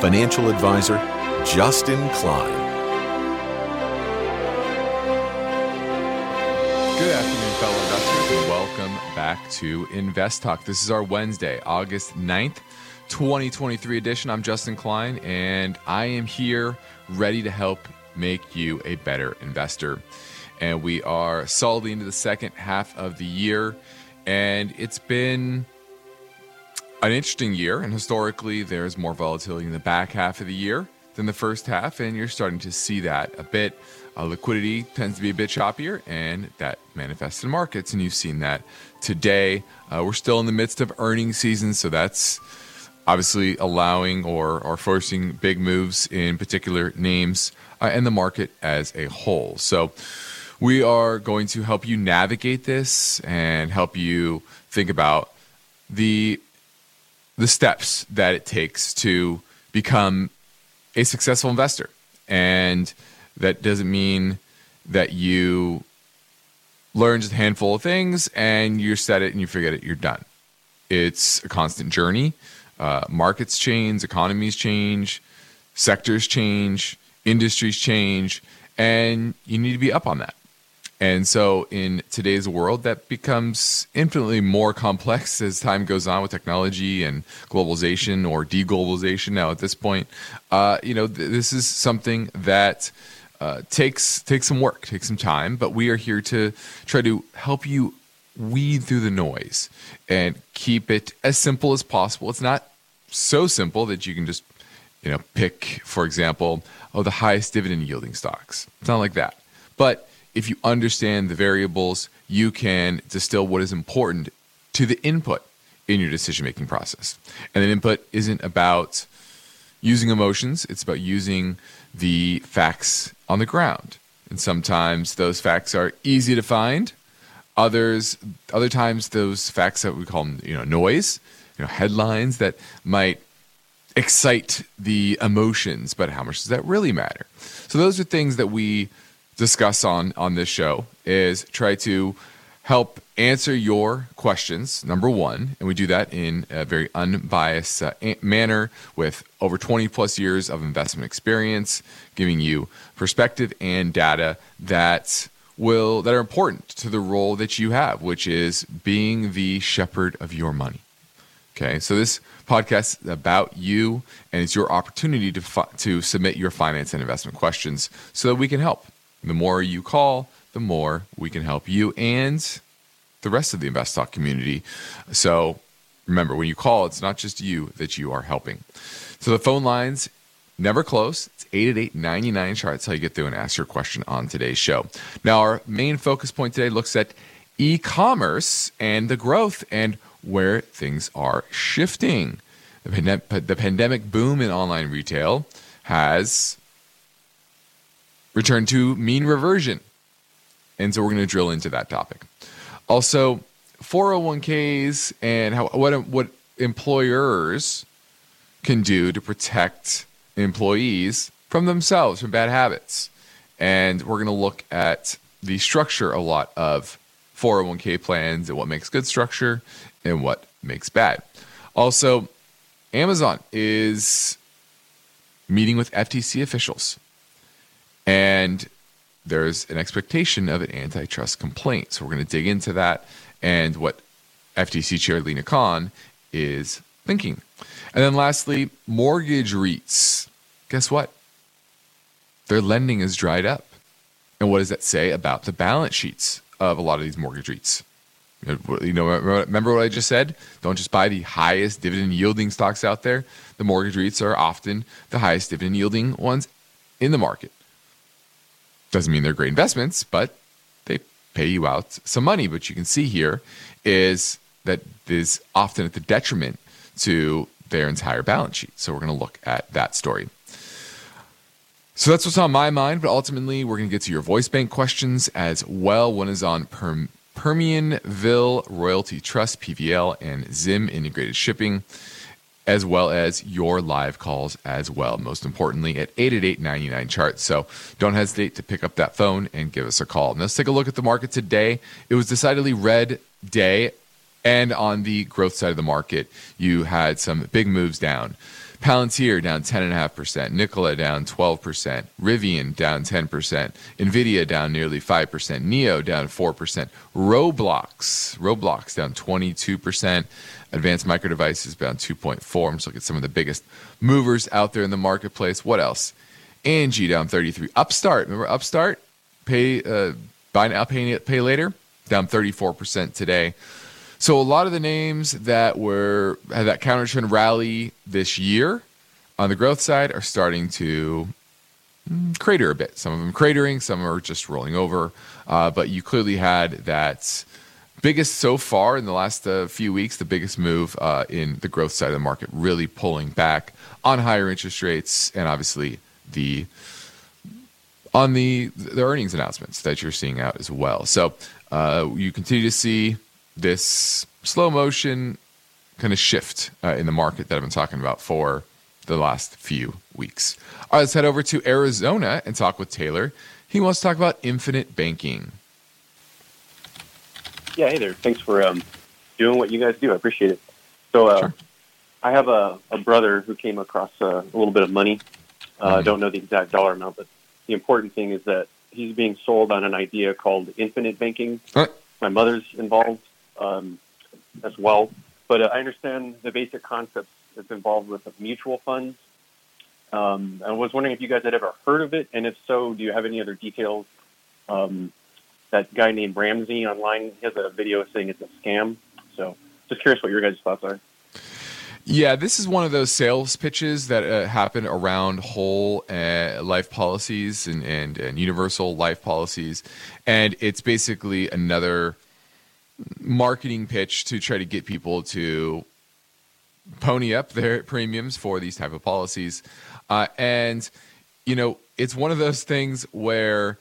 Financial Advisor, Justin Klein. Good afternoon, fellow investors, and welcome back to Invest Talk. This is our Wednesday, August 9th, 2023 edition. I'm Justin Klein, and I am here ready to help make you a better investor. And we are solidly into the second half of the year, and it's been an interesting year. And historically, there's more volatility in the back half of the year than the first half, and you're starting to see that a bit. Uh, liquidity tends to be a bit choppier, and that manifests in markets, and you've seen that today. Uh, we're still in the midst of earnings season, so that's obviously allowing or, or forcing big moves in particular names uh, and the market as a whole. So we are going to help you navigate this and help you think about the the steps that it takes to become a successful investor. And that doesn't mean that you learn just a handful of things and you set it and you forget it, you're done. It's a constant journey. Uh, markets change, economies change, sectors change, industries change, and you need to be up on that. And so, in today's world, that becomes infinitely more complex as time goes on with technology and globalization or deglobalization. Now, at this point, uh, you know, th- this is something that uh, takes takes some work, takes some time. But we are here to try to help you weed through the noise and keep it as simple as possible. It's not so simple that you can just, you know, pick, for example, oh, the highest dividend yielding stocks. It's not like that, but if you understand the variables, you can distill what is important to the input in your decision making process. And the input isn't about using emotions, it's about using the facts on the ground. And sometimes those facts are easy to find. Others other times those facts that we call you know noise, you know headlines that might excite the emotions, but how much does that really matter? So those are things that we discuss on on this show is try to help answer your questions number one and we do that in a very unbiased uh, manner with over 20 plus years of investment experience giving you perspective and data that will that are important to the role that you have which is being the shepherd of your money. Okay so this podcast is about you and it's your opportunity to fi- to submit your finance and investment questions so that we can help the more you call, the more we can help you and the rest of the Invest Talk community. So remember, when you call, it's not just you that you are helping. So the phone lines never close. It's 888 99 chart. That's how you get through and ask your question on today's show. Now, our main focus point today looks at e commerce and the growth and where things are shifting. The, pandem- the pandemic boom in online retail has return to mean reversion. And so we're going to drill into that topic. Also, 401ks and how, what, what employers can do to protect employees from themselves, from bad habits. And we're going to look at the structure a lot of 401k plans and what makes good structure and what makes bad. Also, Amazon is meeting with FTC officials and there's an expectation of an antitrust complaint. So we're going to dig into that and what FTC Chair Lina Khan is thinking. And then lastly, mortgage REITs. Guess what? Their lending is dried up. And what does that say about the balance sheets of a lot of these mortgage REITs? You know, remember what I just said? Don't just buy the highest dividend yielding stocks out there. The mortgage REITs are often the highest dividend yielding ones in the market. Doesn't mean they're great investments, but they pay you out some money. But you can see here is that is often at the detriment to their entire balance sheet. So we're going to look at that story. So that's what's on my mind, but ultimately we're going to get to your voice bank questions as well. One is on Perm- Permianville Royalty Trust, PVL, and Zim Integrated Shipping, as well as your live calls as well. Most importantly, at 888 99 charts. So don't hesitate to pick up that phone and give us a call. Now let's take a look at the market today. It was decidedly red day. And on the growth side of the market, you had some big moves down. Palantir down 10.5%, Nikola down 12%, Rivian down 10%, Nvidia down nearly 5%, NIO down 4%, Roblox, Roblox down 22%, Advanced Micro Devices down 2.4. I'm just looking at some of the biggest movers out there in the marketplace. What else? Angi down 33. Upstart, remember Upstart? Pay uh, buy now, pay, pay later, down 34% today. So a lot of the names that were had that counter trend rally this year on the growth side are starting to mm, crater a bit. Some of them cratering, some are just rolling over. Uh, but you clearly had that biggest so far in the last uh, few weeks, the biggest move uh, in the growth side of the market, really pulling back on higher interest rates and obviously the on the the earnings announcements that you're seeing out as well. So uh, you continue to see this slow motion kind of shift uh, in the market that I've been talking about for the last few weeks. All right, let's head over to Arizona and talk with Taylor. He wants to talk about infinite banking. Yeah, hey there. Thanks for um, doing what you guys do. I appreciate it. So, uh, sure. I have a, a, brother who came across uh, a little bit of money. Uh, mm-hmm. I don't know the exact dollar amount, but the important thing is that he's being sold on an idea called infinite banking. My mother's involved um, as well. But uh, I understand the basic concepts that's involved with mutual funds. Um, I was wondering if you guys had ever heard of it, and if so, do you have any other details? Um, that guy named Ramsey online has a video saying it's a scam. So, just curious what your guys' thoughts are. Yeah, this is one of those sales pitches that uh, happen around whole uh, life policies and, and, and universal life policies. And it's basically another marketing pitch to try to get people to pony up their premiums for these type of policies uh, and you know it's one of those things where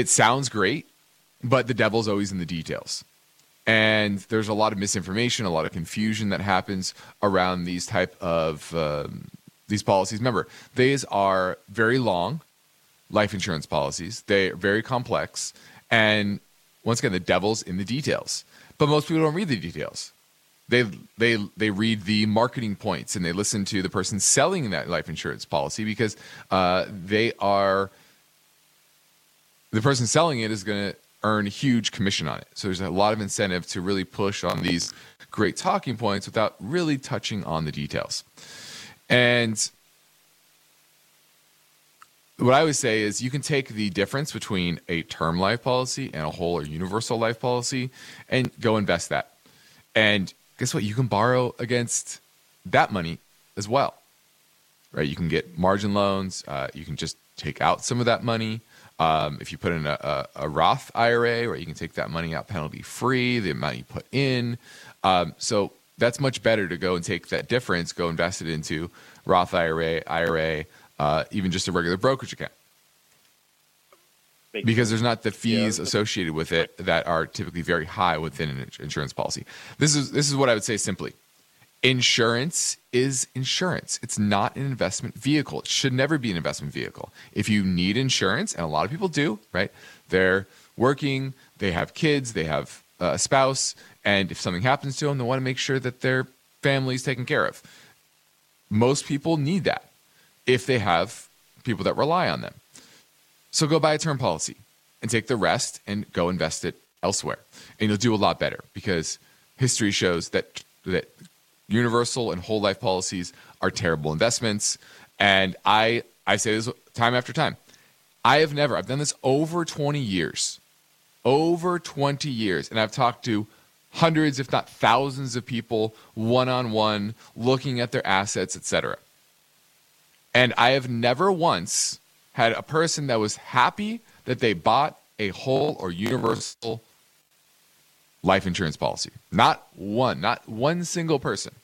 it sounds great but the devil's always in the details and there's a lot of misinformation a lot of confusion that happens around these type of um, these policies remember these are very long life insurance policies they're very complex and once again, the devil's in the details. But most people don't read the details. They they they read the marketing points and they listen to the person selling that life insurance policy because uh, they are the person selling it is going to earn huge commission on it. So there's a lot of incentive to really push on these great talking points without really touching on the details. And what I would say is you can take the difference between a term life policy and a whole or universal life policy and go invest that. And guess what? You can borrow against that money as well, right? You can get margin loans. Uh, you can just take out some of that money. Um, if you put in a, a, a, Roth IRA, where you can take that money out penalty free, the amount you put in. Um, so that's much better to go and take that difference, go invest it into Roth IRA, IRA, uh, even just a regular brokerage account. Because there's not the fees yeah. associated with it that are typically very high within an insurance policy. This is this is what I would say simply. Insurance is insurance. It's not an investment vehicle. It should never be an investment vehicle. If you need insurance, and a lot of people do, right? They're working, they have kids, they have a spouse, and if something happens to them, they want to make sure that their family is taken care of. Most people need that if they have people that rely on them. So go buy a term policy and take the rest and go invest it elsewhere. And you'll do a lot better because history shows that that universal and whole life policies are terrible investments. And I I say this time after time. I have never, I've done this over 20 years. Over 20 years. And I've talked to hundreds, if not thousands of people one on one, looking at their assets, etc. And I have never once had a person that was happy that they bought a whole or universal life insurance policy. Not one, not one single person.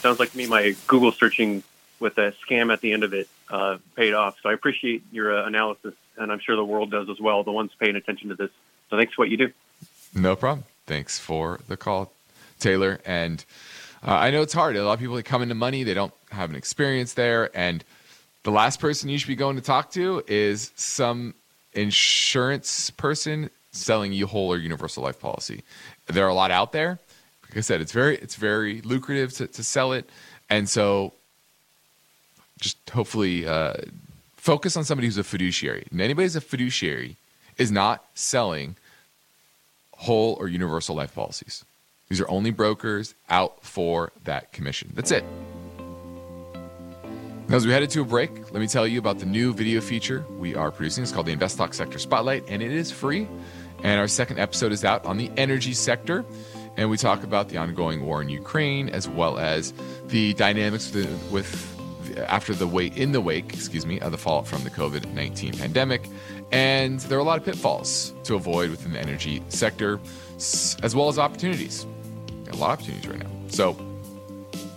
sounds like me my Google searching with a scam at the end of it uh, paid off. So I appreciate your uh, analysis, and I'm sure the world does as well. The ones paying attention to this. So thanks for what you do. No problem. Thanks for the call, Taylor. And uh, I know it's hard. A lot of people that come into money, they don't have an experience there, and the last person you should be going to talk to is some insurance person selling you whole or universal life policy. There are a lot out there. Like I said, it's very it's very lucrative to, to sell it, and so just hopefully uh, focus on somebody who's a fiduciary. And anybody who's a fiduciary is not selling whole or universal life policies. These are only brokers out for that commission. That's it. Now, as we headed to a break, let me tell you about the new video feature we are producing. It's called the Invest Talk Sector Spotlight, and it is free. And our second episode is out on the energy sector. And we talk about the ongoing war in Ukraine, as well as the dynamics with, with after the wait in the wake, excuse me, of the fallout from the COVID 19 pandemic. And there are a lot of pitfalls to avoid within the energy sector, as well as opportunities. A lot of opportunities right now. So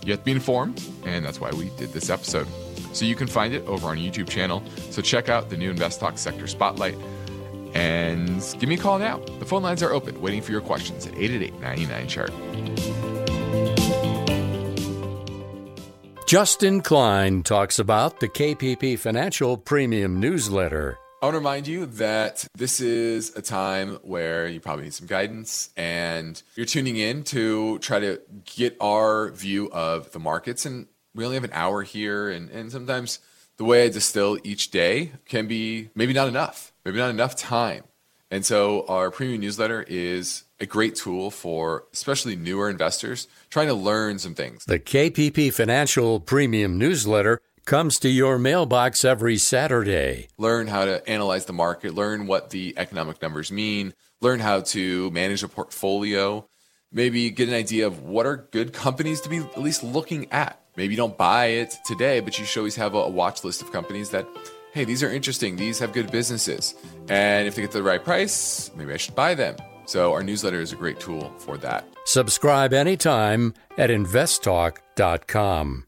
you have to be informed, and that's why we did this episode. So you can find it over on YouTube channel. So check out the new Invest Talk Sector Spotlight and give me a call now. The phone lines are open, waiting for your questions at 888 99 chart. Justin Klein talks about the KPP Financial Premium Newsletter. I want to remind you that this is a time where you probably need some guidance and you're tuning in to try to get our view of the markets. And we only have an hour here. And, and sometimes the way I distill each day can be maybe not enough, maybe not enough time. And so our premium newsletter is a great tool for especially newer investors trying to learn some things. The KPP Financial Premium Newsletter comes to your mailbox every Saturday. Learn how to analyze the market, learn what the economic numbers mean, learn how to manage a portfolio, maybe get an idea of what are good companies to be at least looking at. Maybe you don't buy it today, but you should always have a watch list of companies that, hey, these are interesting, these have good businesses. And if they get to the right price, maybe I should buy them. So our newsletter is a great tool for that. Subscribe anytime at investtalk.com.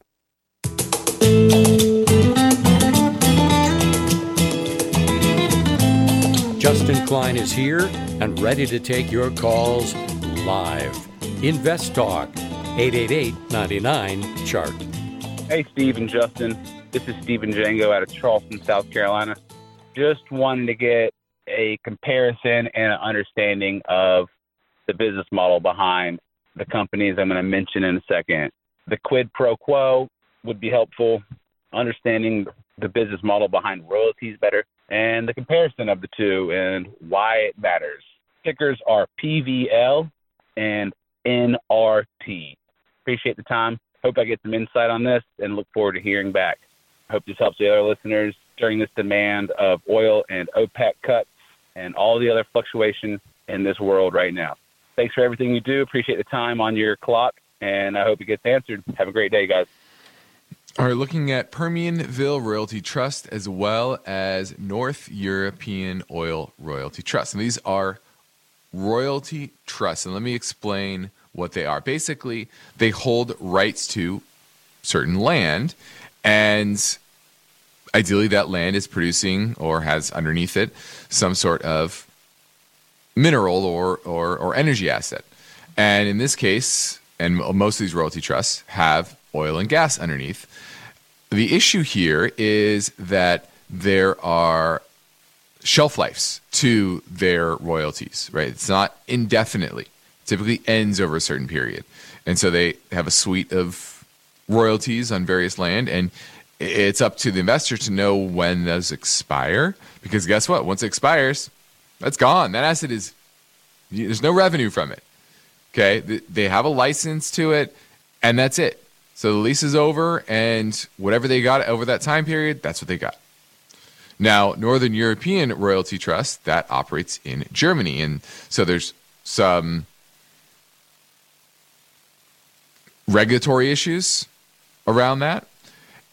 Justin Klein is here and ready to take your calls live. Invest Talk, 888 99 Chart. Hey, Steve and Justin. This is Stephen Django out of Charleston, South Carolina. Just wanted to get a comparison and an understanding of the business model behind the companies I'm going to mention in a second. The quid pro quo would be helpful, understanding the business model behind royalties better, and the comparison of the two and why it matters. Tickers are PVL and NRT. Appreciate the time. Hope I get some insight on this and look forward to hearing back. Hope this helps the other listeners during this demand of oil and OPEC cuts and all the other fluctuation in this world right now. Thanks for everything you do. Appreciate the time on your clock, and I hope it gets answered. Have a great day, guys. All right, looking at Permianville Royalty Trust as well as North European Oil Royalty Trust. And these are royalty trusts. And let me explain what they are. Basically, they hold rights to certain land, and ideally, that land is producing or has underneath it some sort of mineral or, or, or energy asset. And in this case, and most of these royalty trusts have oil and gas underneath. The issue here is that there are shelf lives to their royalties, right? It's not indefinitely. Typically ends over a certain period. And so they have a suite of royalties on various land and it's up to the investor to know when those expire because guess what? Once it expires, that's gone. That asset is there's no revenue from it. Okay? They have a license to it and that's it. So the lease is over and whatever they got over that time period, that's what they got. Now, Northern European Royalty Trust that operates in Germany, and so there's some regulatory issues around that,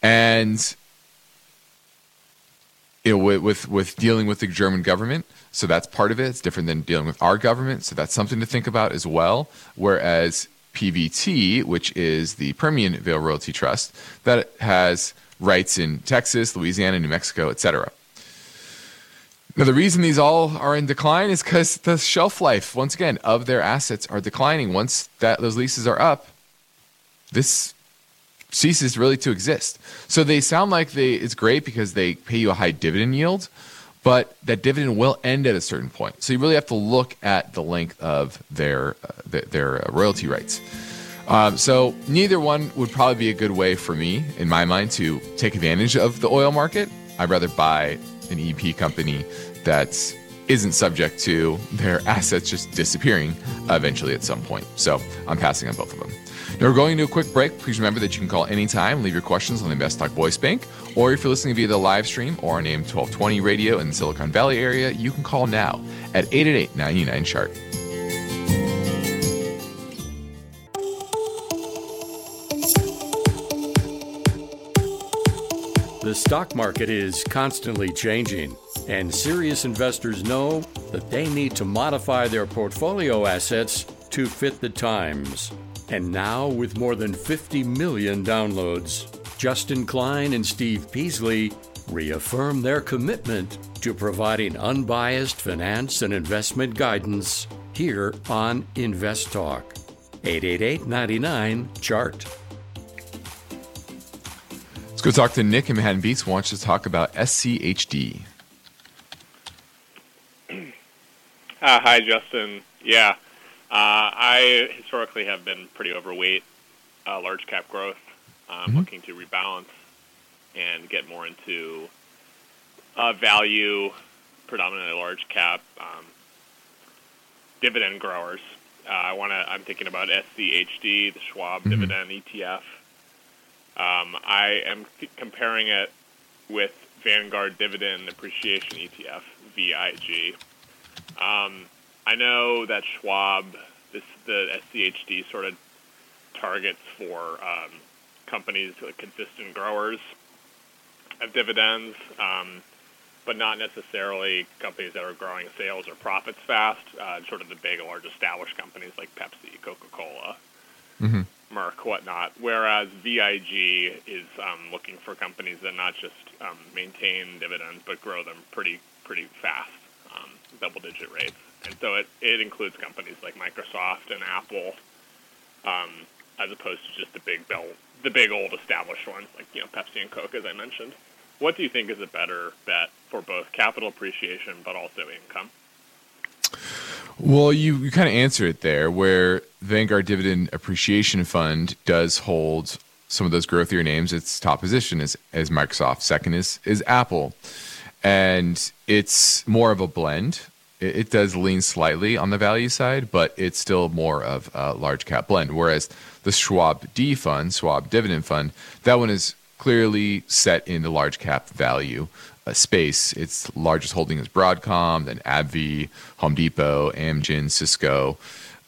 and you know, with, with dealing with the German government. So that's part of it. It's different than dealing with our government. So that's something to think about as well. Whereas PVT, which is the Permianville Royalty Trust, that has rights in Texas, Louisiana, New Mexico, etc. Now, the reason these all are in decline is because the shelf life, once again, of their assets are declining. Once that those leases are up, this ceases really to exist. So they sound like they it's great because they pay you a high dividend yield, but that dividend will end at a certain point. So you really have to look at the length of their uh, their, uh, royalty rights. Um, so neither one would probably be a good way for me, in my mind, to take advantage of the oil market. I'd rather buy an EP company that isn't subject to their assets just disappearing eventually at some point. So I'm passing on both of them. Now we're going to a quick break. Please remember that you can call anytime, leave your questions on the Invest Talk Voice Bank, or if you're listening via the live stream or on AM 1220 radio in the Silicon Valley area, you can call now at 888 99 Chart. The stock market is constantly changing, and serious investors know that they need to modify their portfolio assets to fit the times. And now, with more than 50 million downloads, Justin Klein and Steve Peasley reaffirm their commitment to providing unbiased finance and investment guidance here on Invest Talk. 888 99 Chart. Let's go talk to Nick in Manhattan Beach who wants to talk about SCHD. Uh, hi, Justin. Yeah, I historically have been pretty overweight uh, large cap growth. I'm mm-hmm. looking to rebalance and get more into uh, value, predominantly large cap um, dividend growers. Uh, I want to. I'm thinking about SCHD, the Schwab mm-hmm. dividend ETF. Um, I am th- comparing it with Vanguard Dividend Appreciation ETF, VIG. Um, I know that Schwab, this the SCHD sort of targets for um, companies like consistent growers of dividends, um, but not necessarily companies that are growing sales or profits fast. Uh, sort of the big, large, established companies like Pepsi, Coca-Cola, mm-hmm. Merck, whatnot. Whereas VIG is um, looking for companies that not just um, maintain dividends but grow them pretty pretty fast, um, double-digit rates and so it, it includes companies like Microsoft and Apple, um, as opposed to just the big bell, the big old established ones like you know Pepsi and Coke, as I mentioned. What do you think is a better bet for both capital appreciation but also income? Well, you, you kind of answer it there, where Vanguard Dividend Appreciation Fund does hold some of those growthier names. Its top position is, is Microsoft. Second is is Apple, and it's more of a blend it, it does lean slightly on the value side, but it's still more of a large cap blend. Whereas the Schwab D fund, Schwab Dividend Fund, that one is clearly set in the large cap value uh, space. Its largest holding is Broadcom, then AbbVie, Home Depot, Amgen, Cisco,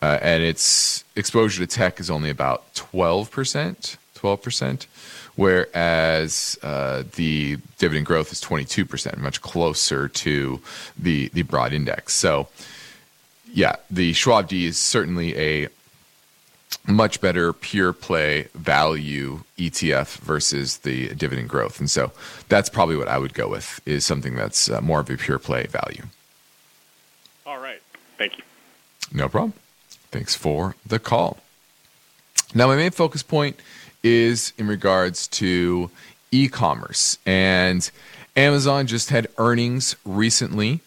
uh, and its exposure to tech is only about 12%. 12% whereas uh, the dividend growth is 22%, much closer to the, the broad index. So, yeah, the Schwab D is certainly a much better pure play value ETF versus the dividend growth. And so that's probably what I would go with is something that's uh, more of a pure play value. All right. Thank you. No problem. Thanks for the call. Now, my main focus point is in regards to e commerce. And Amazon just had earnings recently,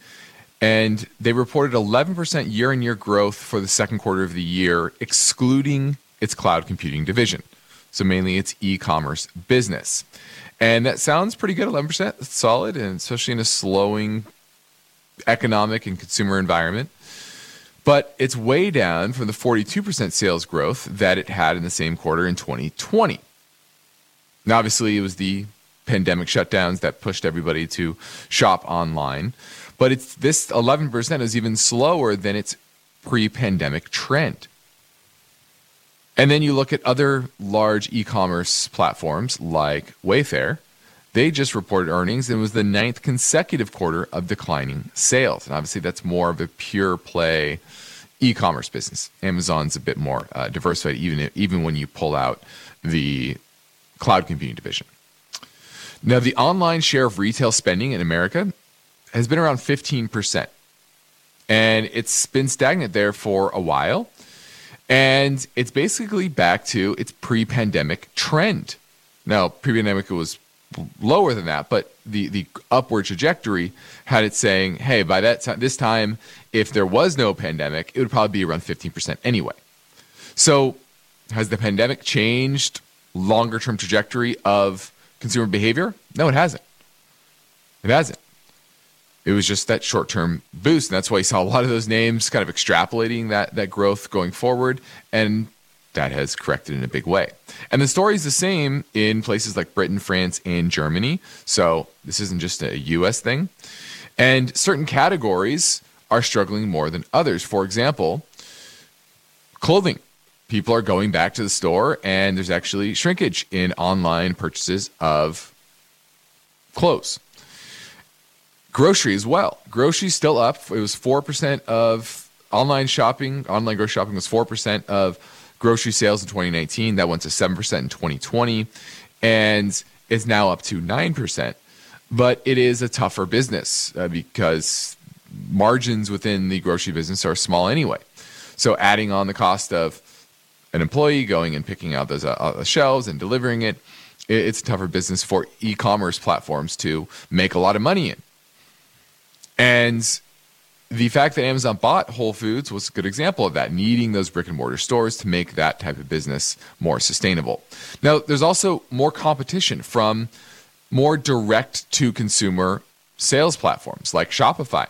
and they reported 11% year on year growth for the second quarter of the year, excluding its cloud computing division. So, mainly its e commerce business. And that sounds pretty good 11%. solid, and especially in a slowing economic and consumer environment but it's way down from the 42% sales growth that it had in the same quarter in 2020. Now, obviously, it was the pandemic shutdowns that pushed everybody to shop online, but it's this 11% is even slower than its pre-pandemic trend. And then you look at other large e-commerce platforms like Wayfair, they just reported earnings and it was the ninth consecutive quarter of declining sales. And obviously, that's more of a pure play e-commerce business. Amazon's a bit more uh, diversified, even even when you pull out the cloud computing division. Now, the online share of retail spending in America has been around 15%. And it's been stagnant there for a while. And it's basically back to its pre pandemic trend. Now, pre pandemic, it was lower than that, but the, the upward trajectory had it saying, hey, by that time, this time, if there was no pandemic, it would probably be around 15% anyway. So, has the pandemic changed longer term trajectory of consumer behavior? No, it hasn't. It hasn't. It was just that short term boost. And that's why you saw a lot of those names kind of extrapolating that, that growth going forward. And that has corrected in a big way. And the story is the same in places like Britain, France, and Germany. So this isn't just a US thing. And certain categories are struggling more than others. For example, clothing. People are going back to the store, and there's actually shrinkage in online purchases of clothes. Grocery as well. Grocery still up. It was 4% of online shopping, online grocery shopping was 4% of grocery sales in 2019. That went to 7% in 2020 and is now up to 9%. But it is a tougher business uh, because margins within the grocery business are small anyway. So adding on the cost of an employee going and picking out those uh, shelves and delivering it, it's a tougher business for e-commerce platforms to make a lot of money in. And the fact that Amazon bought Whole Foods was a good example of that, needing those brick and mortar stores to make that type of business more sustainable. Now, there's also more competition from more direct to consumer sales platforms like Shopify.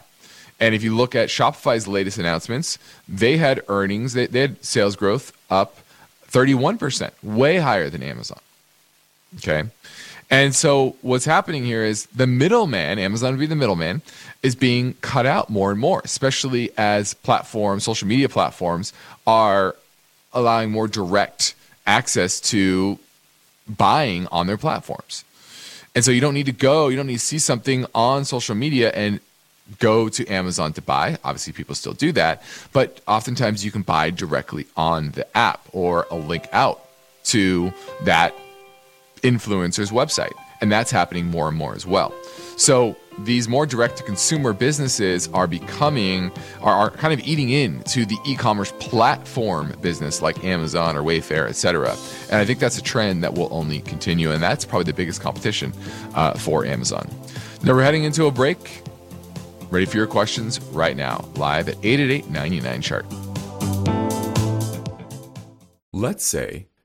And if you look at Shopify's latest announcements, they had earnings, they, they had sales growth up 31%, way higher than Amazon. Okay. And so what's happening here is the middleman, Amazon would be the middleman, is being cut out more and more, especially as platforms, social media platforms, are allowing more direct access to buying on their platforms. And so you don't need to go, you don't need to see something on social media and go to Amazon to buy. Obviously, people still do that, but oftentimes you can buy directly on the app or a link out to that influencer's website. And that's happening more and more as well. So these more direct to consumer businesses are becoming are, are kind of eating in to the e-commerce platform business like Amazon or Wayfair, etc. And I think that's a trend that will only continue, and that's probably the biggest competition uh, for Amazon. Now we're heading into a break. Ready for your questions right now, live at 888 99 chart. Let's say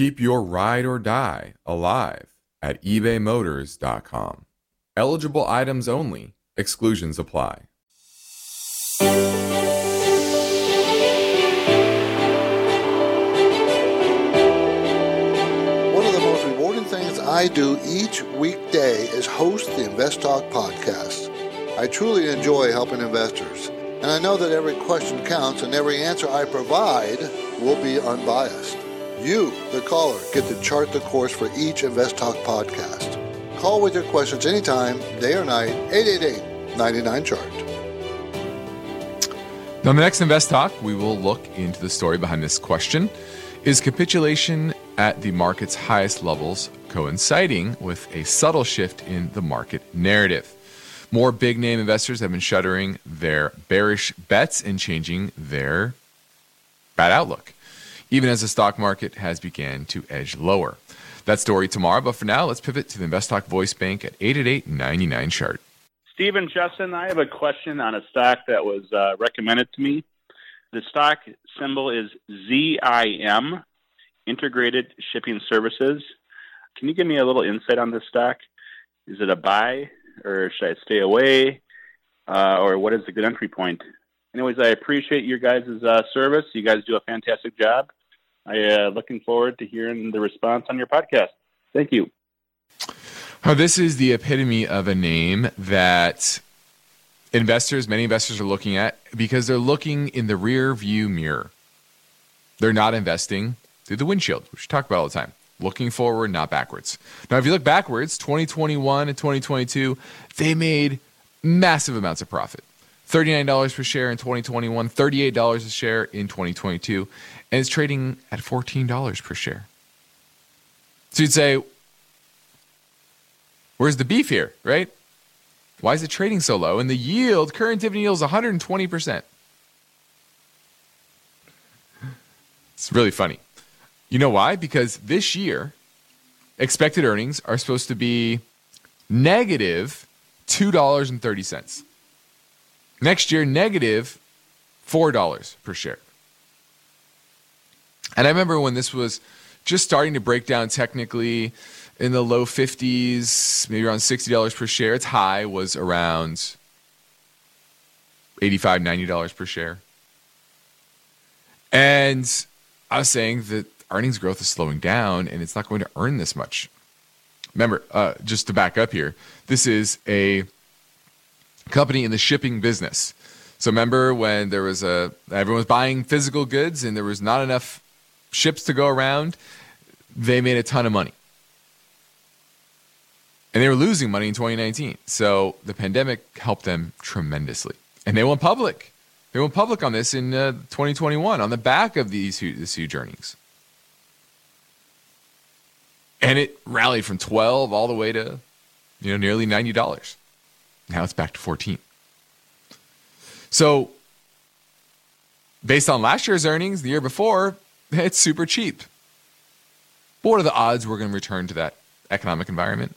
Keep your ride or die alive at ebaymotors.com. Eligible items only. Exclusions apply. One of the most rewarding things I do each weekday is host the Invest Talk podcast. I truly enjoy helping investors, and I know that every question counts and every answer I provide will be unbiased. You, the caller, get to chart the course for each Invest Talk podcast. Call with your questions anytime, day or night, 888 99 Chart. Now, in the next Invest Talk, we will look into the story behind this question Is capitulation at the market's highest levels coinciding with a subtle shift in the market narrative? More big name investors have been shuttering their bearish bets and changing their bad outlook, even as the stock market has began to edge lower. That story tomorrow. But for now, let's pivot to the InvestTalk voice bank at 888-99 chart. Stephen Justin, I have a question on a stock that was uh, recommended to me. The stock symbol is ZIM, Integrated Shipping Services. Can you give me a little insight on this stock? Is it a buy or should I stay away? Uh, or what is the good entry point? Anyways, I appreciate your guys' uh, service. You guys do a fantastic job. I uh, looking forward to hearing the response on your podcast. Thank you. Oh, this is the epitome of a name that investors, many investors are looking at because they're looking in the rear view mirror. They're not investing through the windshield, which we talk about all the time. Looking forward, not backwards. Now, if you look backwards, 2021 and 2022, they made massive amounts of profit. $39 per share in 2021, $38 a share in 2022 and it's trading at $14 per share. So you'd say, where's the beef here, right? Why is it trading so low? And the yield, current dividend yield is 120%. It's really funny. You know why? Because this year, expected earnings are supposed to be negative $2.30. Next year, negative $4 per share. And I remember when this was just starting to break down technically in the low 50s, maybe around $60 per share. Its high was around $85, $90 per share. And I was saying that earnings growth is slowing down and it's not going to earn this much. Remember, uh, just to back up here, this is a company in the shipping business. So remember when there was a everyone was buying physical goods and there was not enough ships to go around, they made a ton of money. And they were losing money in 2019. So the pandemic helped them tremendously. And they went public. They went public on this in uh, 2021 on the back of these huge, huge earnings. And it rallied from 12 all the way to, you know, nearly $90. Now it's back to 14. So based on last year's earnings, the year before, it's super cheap. But what are the odds we're going to return to that economic environment?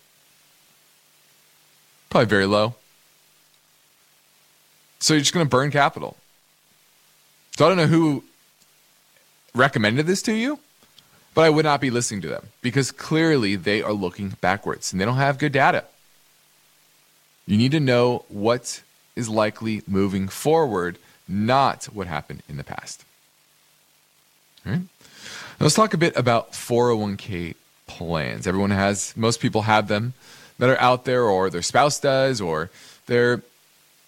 Probably very low. So you're just going to burn capital. So I don't know who recommended this to you, but I would not be listening to them because clearly they are looking backwards and they don't have good data. You need to know what is likely moving forward, not what happened in the past. Let's talk a bit about 401k plans. Everyone has, most people have them. that are out there, or their spouse does, or their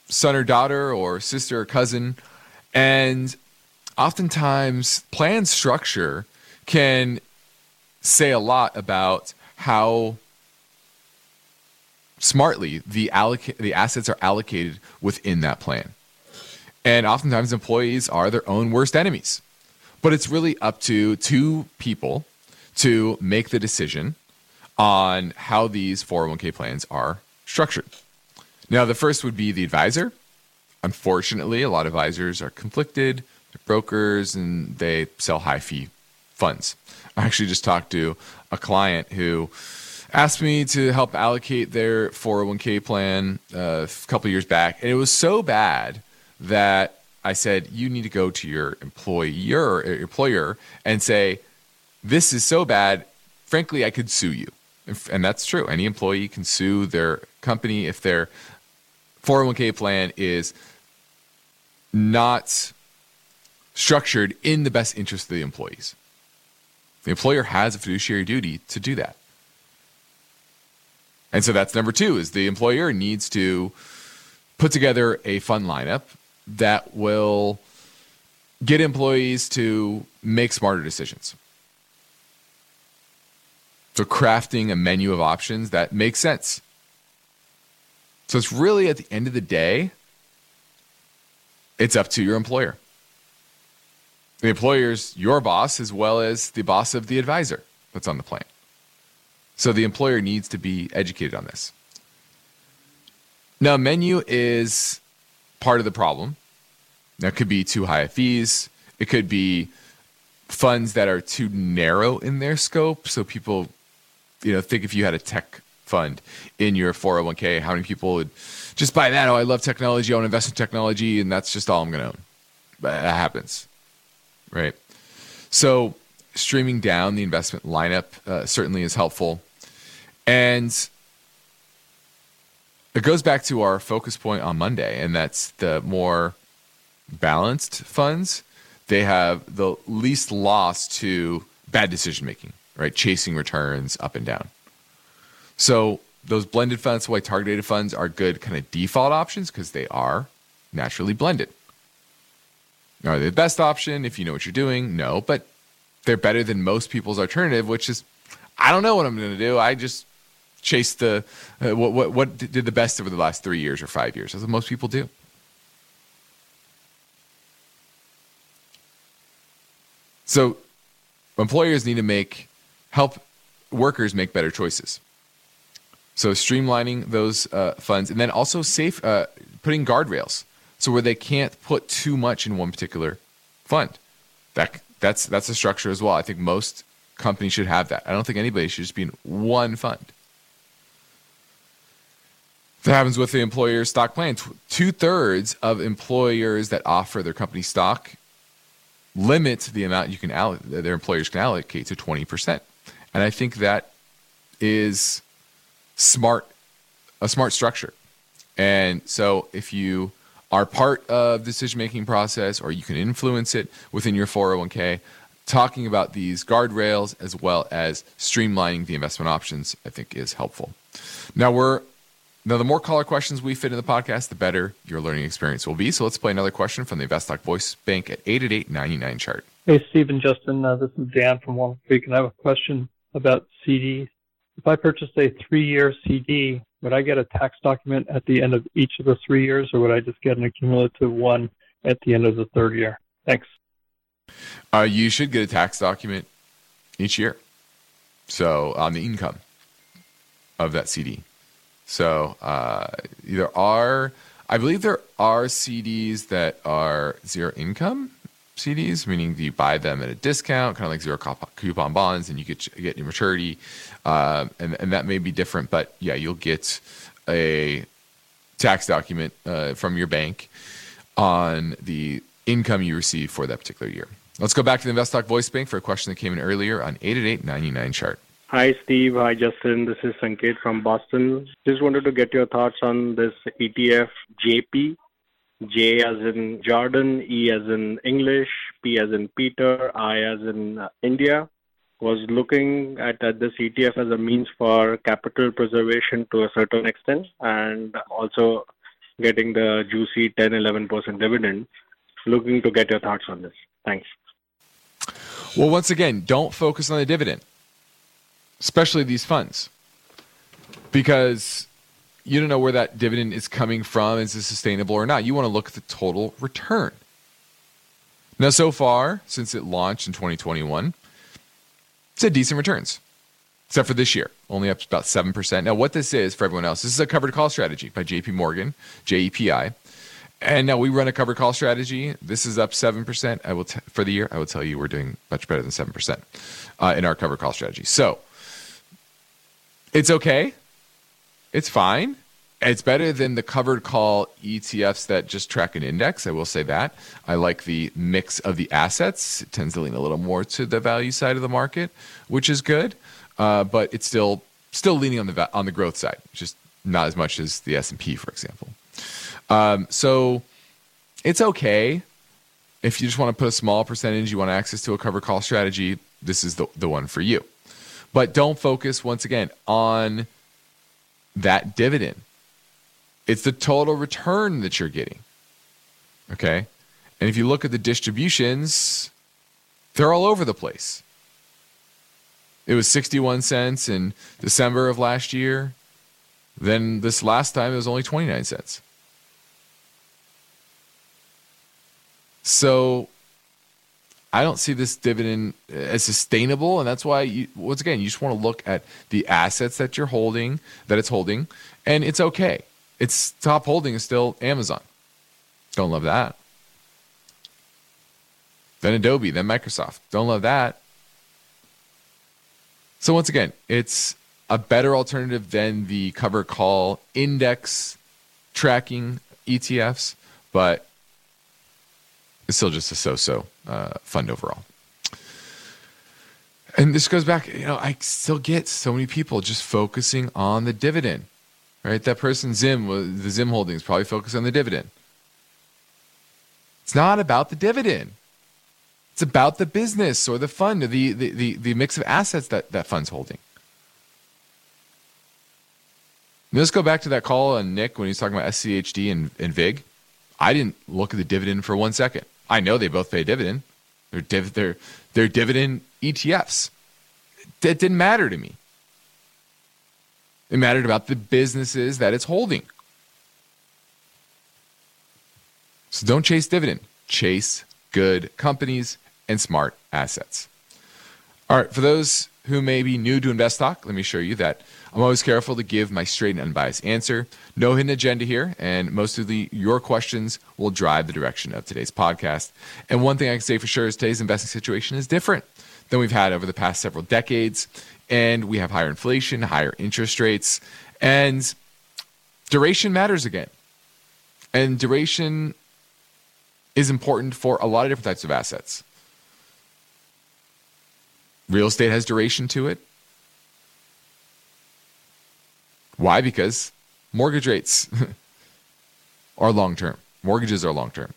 son or daughter, or sister or cousin. And oftentimes, plan structure can say a lot about how smartly the alloc- the assets are allocated within that plan. And oftentimes employees are their own worst enemies. But it's really up to two people to make the decision on how these 401k plans are structured. Now, the first would be the advisor. Unfortunately, a lot of advisors are conflicted, they're brokers, and they sell high fee funds. I actually just talked to a client who asked me to help allocate their 401k plan uh, a couple years back, and it was so bad that I said you need to go to your employer employer and say this is so bad. Frankly, I could sue you, and that's true. Any employee can sue their company if their 401k plan is not structured in the best interest of the employees. The employer has a fiduciary duty to do that. And so that's number two is the employer needs to put together a fund lineup that will get employees to make smarter decisions. So crafting a menu of options that makes sense. So it's really at the end of the day, it's up to your employer. The employer is your boss as well as the boss of the advisor that's on the plan. So the employer needs to be educated on this. Now, menu is part of the problem. That could be too high fees. It could be funds that are too narrow in their scope. So people, you know, think if you had a tech fund in your 401k, how many people would just buy that? Oh, I love technology. I want to invest in technology, and that's just all I'm going to own. But that happens right? So streaming down the investment lineup uh, certainly is helpful. And it goes back to our focus point on Monday, and that's the more balanced funds. They have the least loss to bad decision making, right? Chasing returns up and down. So those blended funds, white targeted funds are good kind of default options because they are naturally blended. Are they the best option if you know what you're doing? No, but they're better than most people's alternative, which is I don't know what I'm going to do. I just chase the uh, what, what what did the best over the last three years or five years. That's what most people do. So employers need to make help workers make better choices. So streamlining those uh, funds, and then also safe uh, putting guardrails so where they can't put too much in one particular fund. That that's that's a structure as well. I think most companies should have that. I don't think anybody should just be in one fund. That happens with the employer stock plan. Two thirds of employers that offer their company stock limit the amount you can allocate, their employers can allocate to 20%. And I think that is smart, a smart structure. And so if you are part of the decision making process or you can influence it within your 401k talking about these guardrails as well as streamlining the investment options i think is helpful now we're now the more caller questions we fit in the podcast the better your learning experience will be so let's play another question from the investtalk voice bank at 888-99 chart hey stephen justin uh, this is dan from walnut creek and i have a question about cds if i purchase a three-year cd would I get a tax document at the end of each of the three years, or would I just get an accumulative one at the end of the third year? Thanks. Uh, you should get a tax document each year. So on the income of that CD. So uh, there are, I believe there are CDs that are zero income CDs, meaning you buy them at a discount, kind of like zero coupon bonds, and you get get your maturity, uh, and and that may be different, but yeah, you'll get a tax document uh, from your bank on the income you receive for that particular year. Let's go back to the InvestTalk Voice Bank for a question that came in earlier on 888-99 chart. Hi, Steve. Hi, Justin. This is Sanket from Boston. Just wanted to get your thoughts on this ETF JP J as in Jordan, E as in English, P as in Peter, I as in uh, India. was looking at, at this ETF as a means for capital preservation to a certain extent and also getting the juicy 10 11% dividend. Looking to get your thoughts on this. Thanks. Well, once again, don't focus on the dividend, especially these funds, because you don't know where that dividend is coming from. Is it sustainable or not? You want to look at the total return. Now, so far, since it launched in 2021, it's had decent returns, except for this year, only up about 7%. Now, what this is for everyone else, this is a covered call strategy by JP Morgan, JEPI. And now we run a covered call strategy. This is up 7%. I will t- for the year, I will tell you we're doing much better than 7% uh, in our covered call strategy. So it's okay. It's fine. It's better than the covered call ETFs that just track an index. I will say that. I like the mix of the assets. It tends to lean a little more to the value side of the market, which is good. Uh, but it's still still leaning on the on the growth side, just not as much as the S and P, for example. Um, so it's okay if you just want to put a small percentage, you want access to a cover call strategy. This is the the one for you. But don't focus once again on that dividend it's the total return that you're getting. Okay. And if you look at the distributions, they're all over the place. It was 61 cents in December of last year. Then this last time it was only 29 cents. So I don't see this dividend uh, as sustainable, and that's why you, once again you just want to look at the assets that you're holding, that it's holding, and it's okay. Its top holding is still Amazon. Don't love that. Then Adobe, then Microsoft. Don't love that. So once again, it's a better alternative than the cover call index tracking ETFs, but it's still just a so-so uh, fund overall. And this goes back, you know, I still get so many people just focusing on the dividend right? That person Zim, the Zim holdings, probably focused on the dividend. It's not about the dividend. It's about the business or the fund or the, the, the, the mix of assets that that fund's holding. Now let's go back to that call on Nick when he's talking about SCHD and, and VIG. I didn't look at the dividend for one second. I know they both pay dividend. They're, div- they're, they're dividend ETFs. That didn't matter to me. It mattered about the businesses that it's holding. So don't chase dividend, chase good companies and smart assets. All right, for those who may be new to Invest Talk, let me show you that I'm always careful to give my straight and unbiased answer. No hidden agenda here, and most of the your questions will drive the direction of today's podcast. And one thing I can say for sure is today's investing situation is different than we've had over the past several decades and we have higher inflation, higher interest rates, and duration matters again. And duration is important for a lot of different types of assets. Real estate has duration to it. Why? Because mortgage rates are long term. Mortgages are long term.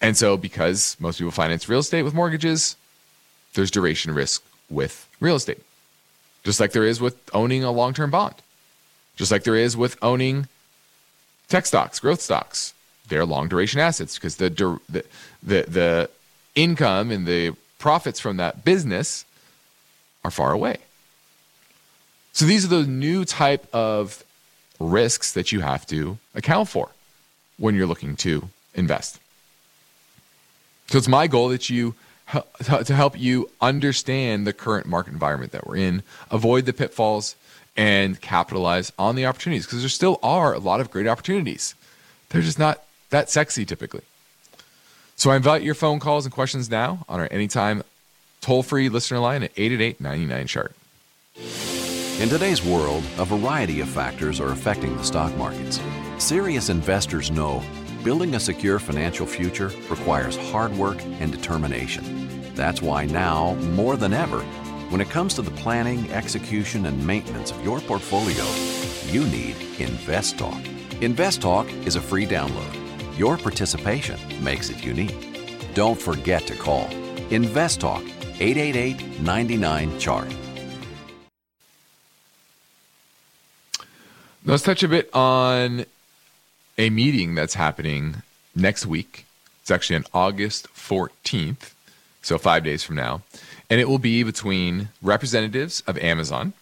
And so, because most people finance real estate with mortgages, there's duration risk with real estate just like there is with owning a long term bond, just like there is with owning tech stocks, growth stocks. They're long duration assets because the, the, the, the income and the profits from that business are far away. So these are the new type of risks that you have to account for when you're looking to invest. So it's my goal that you to help you understand the current market environment that we're in, avoid the pitfalls, and capitalize on the opportunities because there still are a lot of great opportunities. They're just not that sexy typically. So I invite your phone calls and questions now on our anytime toll free listener line at 888 99 Chart. In today's world, a variety of factors are affecting the stock markets. Serious investors know Building a secure financial future requires hard work and determination. That's why now, more than ever, when it comes to the planning, execution, and maintenance of your portfolio, you need InvestTalk. InvestTalk is a free download. Your participation makes it unique. Don't forget to call InvestTalk 888 99 Chart. Let's touch a bit on a meeting that's happening next week. It's actually on August 14th, so five days from now. And it will be between representatives of Amazon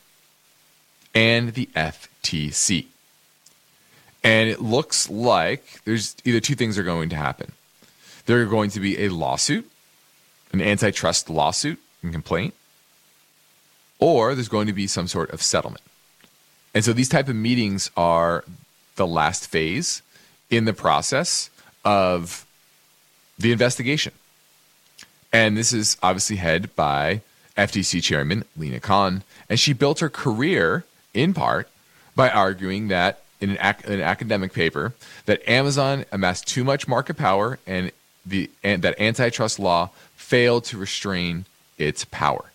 and the FTC. And it looks like there's either two things are going to happen. There are going to be a lawsuit, an antitrust lawsuit and complaint, or there's going to be some sort of settlement. And so these type of meetings are the last phase in the process of the investigation. And this is obviously headed by FTC Chairman Lina Khan. And she built her career in part by arguing that in an, ac- an academic paper that Amazon amassed too much market power and, the, and that antitrust law failed to restrain its power.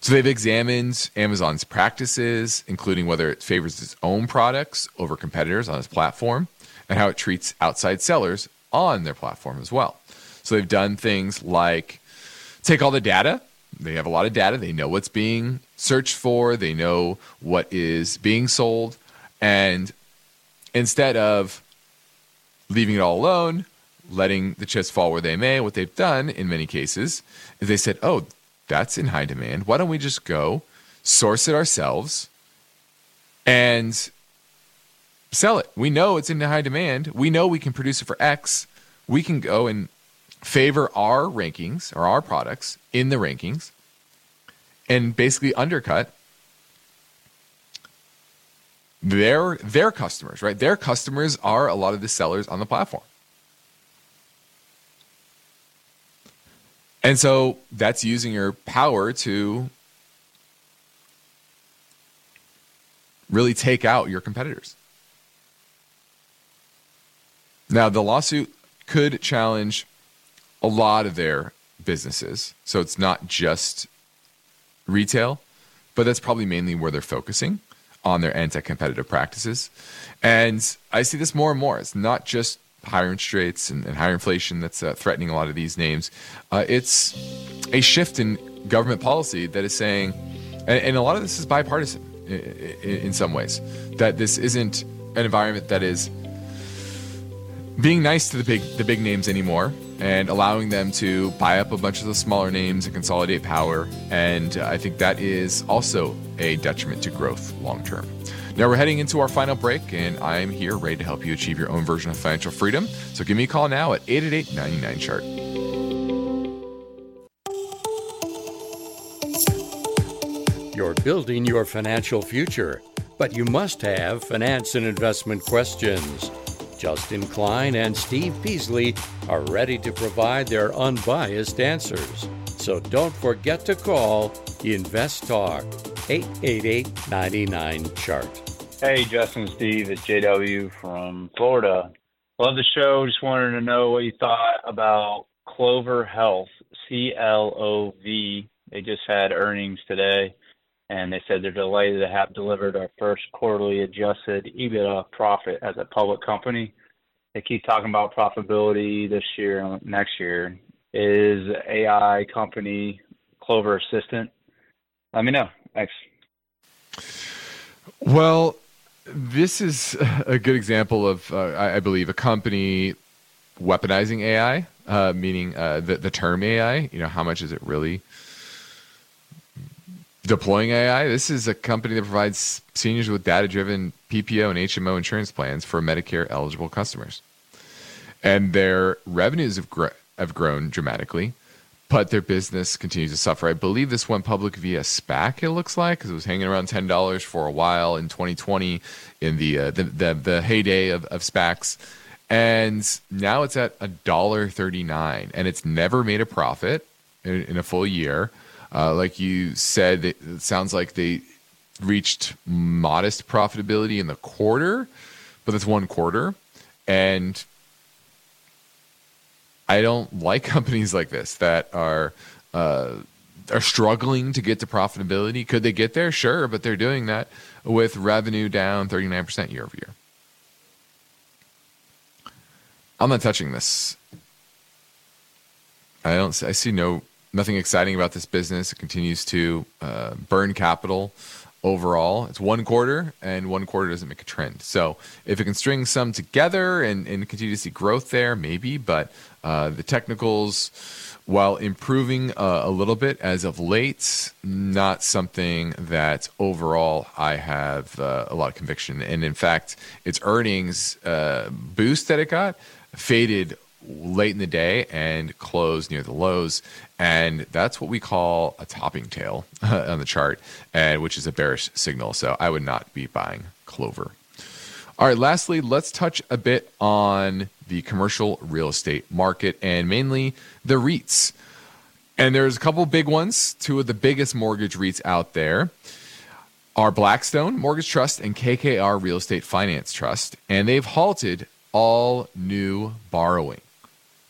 So they've examined Amazon's practices, including whether it favors its own products over competitors on its platform and how it treats outside sellers on their platform as well. So they've done things like take all the data. They have a lot of data. They know what's being searched for, they know what is being sold. And instead of leaving it all alone, letting the chips fall where they may, what they've done in many cases is they said, oh, that's in high demand. Why don't we just go source it ourselves and sell it? We know it's in high demand. We know we can produce it for X. We can go and favor our rankings or our products in the rankings and basically undercut their their customers, right? Their customers are a lot of the sellers on the platform. And so that's using your power to really take out your competitors. Now, the lawsuit could challenge a lot of their businesses. So it's not just retail, but that's probably mainly where they're focusing on their anti competitive practices. And I see this more and more. It's not just higher interest rates and, and higher inflation that's uh, threatening a lot of these names. Uh, it's a shift in government policy that is saying, and, and a lot of this is bipartisan in, in some ways, that this isn't an environment that is being nice to the big the big names anymore and allowing them to buy up a bunch of the smaller names and consolidate power. And I think that is also a detriment to growth long term. Now we're heading into our final break, and I'm here ready to help you achieve your own version of financial freedom. So give me a call now at 888 99 Chart. You're building your financial future, but you must have finance and investment questions. Justin Klein and Steve Peasley are ready to provide their unbiased answers. So don't forget to call Invest Talk 888 99 Chart. Hey, Justin Steve, it's JW from Florida. Love the show. Just wanted to know what you thought about Clover Health, C L O V. They just had earnings today, and they said they're delighted to have delivered our first quarterly adjusted EBITDA profit as a public company. They keep talking about profitability this year and next year. Is AI company Clover Assistant? Let me know. Thanks. Well, this is a good example of, uh, I, believe, a company weaponizing AI, uh, meaning uh, the, the term AI. You know, how much is it really deploying AI. This is a company that provides seniors with data driven PPO and HMO insurance plans for Medicare eligible customers. And their revenues have, gr- have grown dramatically, but their business continues to suffer. I believe this went public via SPAC, it looks like, because it was hanging around $10 for a while in 2020 in the, uh, the, the, the, heyday of, of SPACs. And now it's at $1.39, and it's never made a profit in, in a full year uh, like you said, it sounds like they reached modest profitability in the quarter, but that's one quarter. And I don't like companies like this that are uh, are struggling to get to profitability. Could they get there? Sure, but they're doing that with revenue down 39% year over year. I'm not touching this I don't. I see no nothing exciting about this business. It continues to uh, burn capital overall. It's one quarter, and one quarter doesn't make a trend. So if it can string some together and, and continue to see growth there, maybe. But uh, the technicals, while improving uh, a little bit as of late, not something that overall I have uh, a lot of conviction. And in fact, its earnings uh, boost that it got faded late in the day and closed near the lows. And that's what we call a topping tail on the chart, and which is a bearish signal. So I would not be buying Clover. All right, lastly, let's touch a bit on the commercial real estate market and mainly the REITs. And there's a couple big ones. Two of the biggest mortgage REITs out there are Blackstone Mortgage Trust and KKR Real Estate Finance Trust. And they've halted all new borrowing.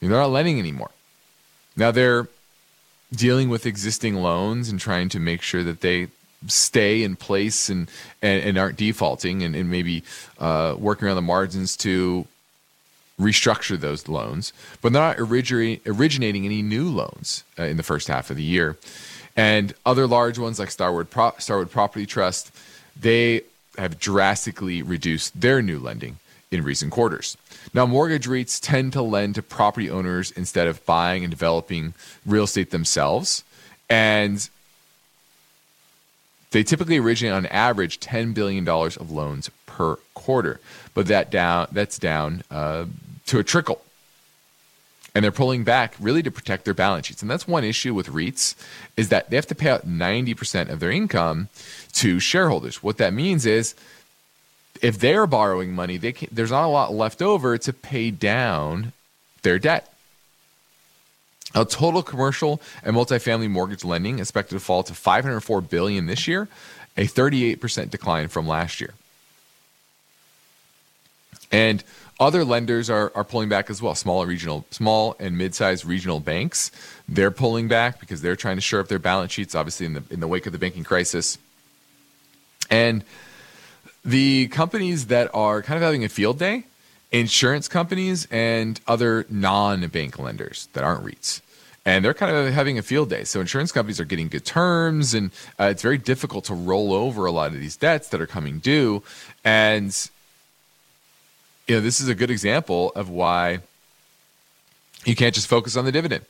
They're not lending anymore. Now they're dealing with existing loans and trying to make sure that they stay in place and and, and aren't defaulting and, and maybe uh, working on the margins to restructure those loans, but they're not originating, originating any new loans uh, in the first half of the year. And other large ones like Starwood, Pro- Starwood Property Trust, they have drastically reduced their new lending in recent quarters. Now, mortgage REITs tend to lend to property owners instead of buying and developing real estate themselves. And they typically originate on average $10 billion of loans per quarter, but that down that's down uh, to a trickle. And they're pulling back really to protect their balance sheets. And that's one issue with REITs is that they have to pay out 90% of their income to shareholders. What that means is if they're borrowing money, they can, there's not a lot left over to pay down their debt. A total commercial and multifamily mortgage lending expected to fall to 504 billion this year, a 38% decline from last year. And other lenders are, are pulling back as well. Smaller regional, small and mid-sized regional banks, they're pulling back because they're trying to shore up their balance sheets, obviously in the in the wake of the banking crisis. And the companies that are kind of having a field day, insurance companies and other non-bank lenders that aren't REITs. And they're kind of having a field day. So insurance companies are getting good terms, and uh, it's very difficult to roll over a lot of these debts that are coming due. And you know, this is a good example of why you can't just focus on the dividend.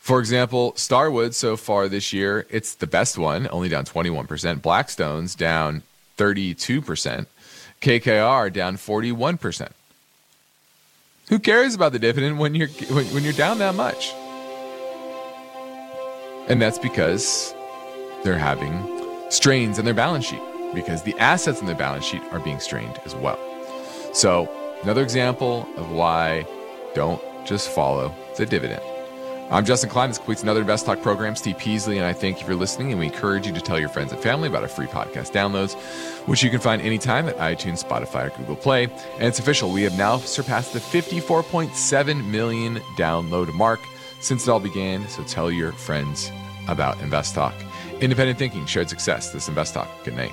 For example, Starwood so far this year, it's the best one, only down 21%. Blackstone's down 32%. KKR down 41%. Who cares about the dividend when you're when, when you're down that much? And that's because they're having strains on their balance sheet because the assets in their balance sheet are being strained as well. So, another example of why don't just follow the dividend. I'm Justin Klein. This completes another Invest Talk program. Steve Peasley and I thank you for listening, and we encourage you to tell your friends and family about our free podcast downloads, which you can find anytime at iTunes, Spotify, or Google Play. And it's official. We have now surpassed the 54.7 million download mark since it all began. So tell your friends about Invest Talk. Independent thinking, shared success. This Invest Talk. Good night.